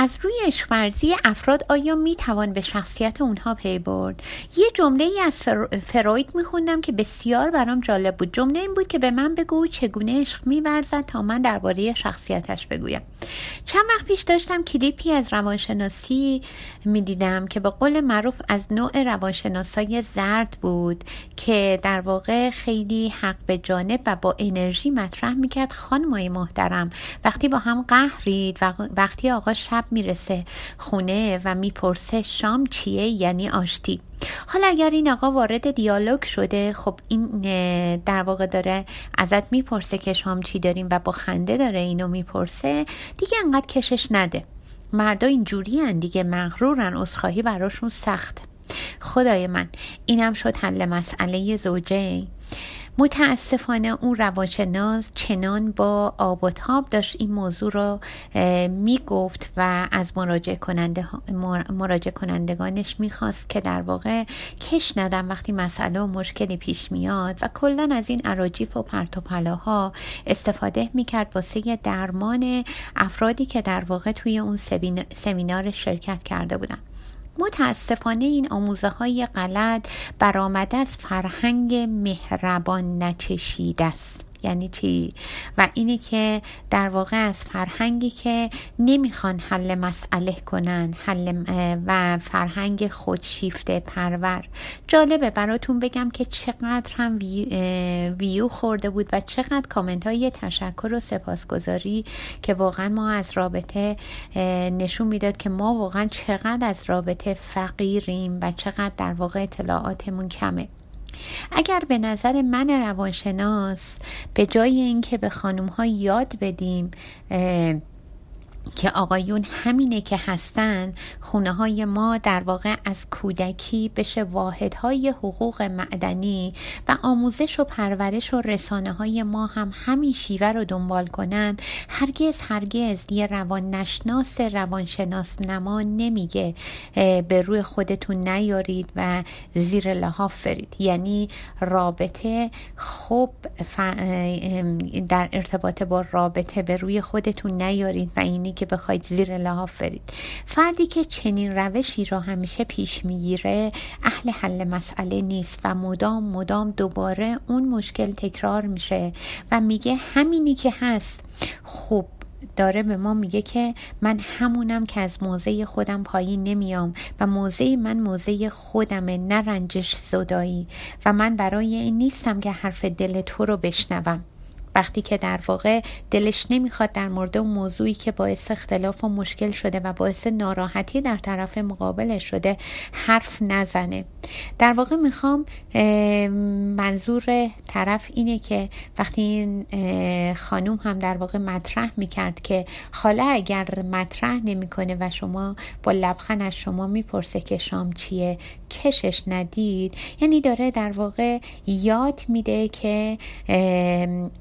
از روی اشورزی افراد آیا می توان به شخصیت اونها پی برد؟ یه جمله ای از فروید می خوندم که بسیار برام جالب بود. جمله این بود که به من بگو چگونه عشق ورزد تا من درباره شخصیتش بگویم. چند وقت پیش داشتم کلیپی از روانشناسی دیدم که به قول معروف از نوع روانشناسای زرد بود که در واقع خیلی حق به جانب و با انرژی مطرح می‌کرد. خانمای محترم وقتی با هم قهرید و وقتی آقا شب می‌رسه خونه و می‌پرسه شام چیه یعنی آشتی. حالا اگر این آقا وارد دیالوگ شده خب این در واقع داره ازت می‌پرسه که شام چی داریم و با خنده داره اینو می‌پرسه دیگه انقدر کشش نده. مردا اینجوری دیگه مغرورن اصخاهی براشون سخت خدای من اینم شد حل مسئله زوجه متاسفانه اون روانشناس چنان با آب و تاب داشت این موضوع رو می‌گفت و از مراجع, کننده مراجع کنندگانش می‌خواست که در واقع کش ندم وقتی مسئله و مشکلی پیش میاد و کلا از این عراجیف و پرتوپلاها استفاده می‌کرد واسه درمان افرادی که در واقع توی اون سمینار شرکت کرده بودن. متاسفانه این آموزه های غلط برآمده از فرهنگ مهربان نچشیده است. یعنی چی؟ و اینی که در واقع از فرهنگی که نمی‌خوان حل مسئله کنن حل و فرهنگ خودشیفته پرور. جالبه براتون بگم که چقدر هم ویو خورده بود و چقدر کامنت های تشکر و سپاسگزاری که واقعا ما از رابطه نشون می‌داد که ما واقعا چقدر از رابطه فقیریم و چقدر در واقع اطلاعاتمون کمه. اگر به نظر من روانشناس به جای اینکه به خانم ها یاد بدیم که آقایون همینه که هستن خونه های ما در واقع از کودکی بشه واحدهای حقوق معدنی و آموزش و پرورش و رسانه های ما هم همین شیوه رو دنبال کنند هرگز هرگز یه روان نشناس روانشناس نما نمیگه به روی خودتون نیارید و زیر لحاف فرید یعنی رابطه خوب در ارتباط با رابطه به روی خودتون نیارید و اینی که بخواید زیر لحاف برید. فردی که چنین روشی را همیشه پیش می‌گیره اهل حل مسئله نیست و مدام مدام دوباره اون مشکل تکرار میشه و میگه همینی که هست. خوب داره به ما میگه که من همونم که از موضع خودم پایین نمیام و موضع من موضع خودمه نه رنجش صدایی و من برای این نیستم که حرف دل تو رو بشنوم. وقتی که در واقع دلش نمی‌خواد در مورد اون موضوعی که باعث اختلاف و مشکل شده و باعث ناراحتی در طرف مقابل شده حرف نزنه. در واقع می‌خوام منظور طرف اینه که وقتی این خانوم هم در واقع مطرح می‌کرد که حالا اگر مطرح نمی‌کنه و شما با لبخند از شما می‌پرسه که شام چیه کشش ندید یعنی داره در واقع یاد میده که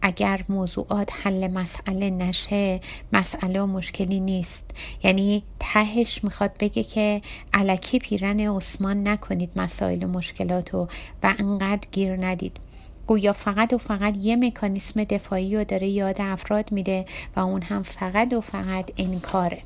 اگر موضوعات حل مسئله نشه مسئله و مشکلی نیست. یعنی تهش می‌خواد بگه که علکی پیرن عثمان نکنید مسائل و مشکلات و انقدر گیر ندید. گویا فقط و فقط یه مکانیسم دفاعی رو داره یاد افراد میده و اون هم فقط و فقط انکاره.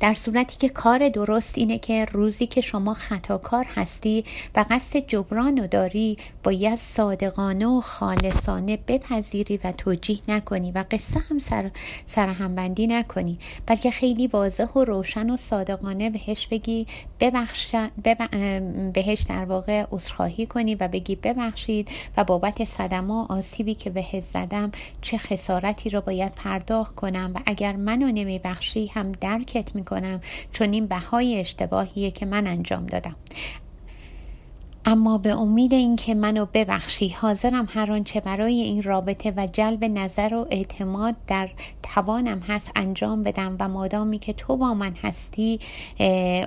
در صورتی که کار درست اینه که روزی که شما خطاکار هستی و قصد جبران و داری باید صادقانه و خالصانه بپذیری و توجیه نکنی و قصه هم سر, سرهمبندی نکنی. بلکه خیلی واضح و روشن و صادقانه بهش بگی ببخش بهش در واقع عذرخواهی کنی و بگی ببخشید و بابت صدمه آسیبی که بهش زدم چه خسارتی رو باید پرداخت کنم و اگر منو نمیبخشی هم درکت می‌کنم چون این بهای اشتباهیه که من انجام دادم. اما به امید اینکه منو ببخشی حاضرم هر آنچه برای این رابطه و جلب نظر و اعتماد در توانم هست انجام بدم و مادامی که تو با من هستی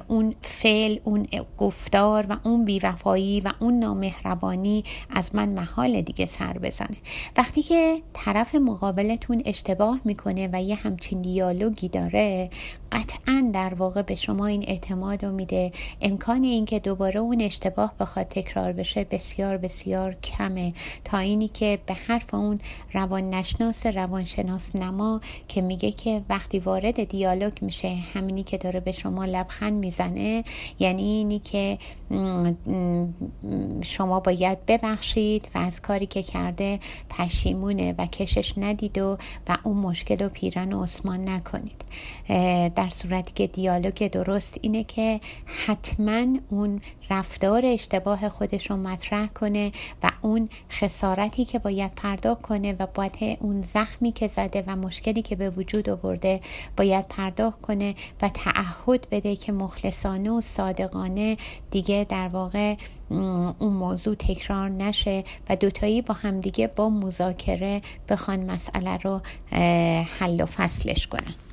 اون فعل اون گفتار و اون بیوفایی و اون نامهربانی از من محال دیگه سر بزنه. وقتی که طرف مقابلتون اشتباه می‌کنه و یه همچین دیالوگی داره قطعا در واقع به شما این اعتماد رو میده. امکان اینکه دوباره اون اشتباه بخواد تکرار بشه بسیار بسیار کمه. تا اینی که به حرف اون روان نشناس روانشناس نما که میگه که وقتی وارد دیالوگ میشه همینی که داره به شما لبخند می‌زنه یعنی اینی که شما باید ببخشید و از کاری که کرده پشیمونه و کشش ندید و و اون مشکل رو پیرن و عثمان نکنید. در صورتی که دیالوگ درست اینه که حتما اون رفتار اشتباه خودش رو مطرح کنه و اون خسارتی که باید پرداخت کنه و باید اون زخمی که زده و مشکلی که به وجود آورده باید پرداخت کنه و تعهد بده که مخلصانه و صادقانه دیگه در واقع اون موضوع تکرار نشه و دوتایی با همدیگه با مذاکره بخوان مسئله رو حل و فصلش کنن.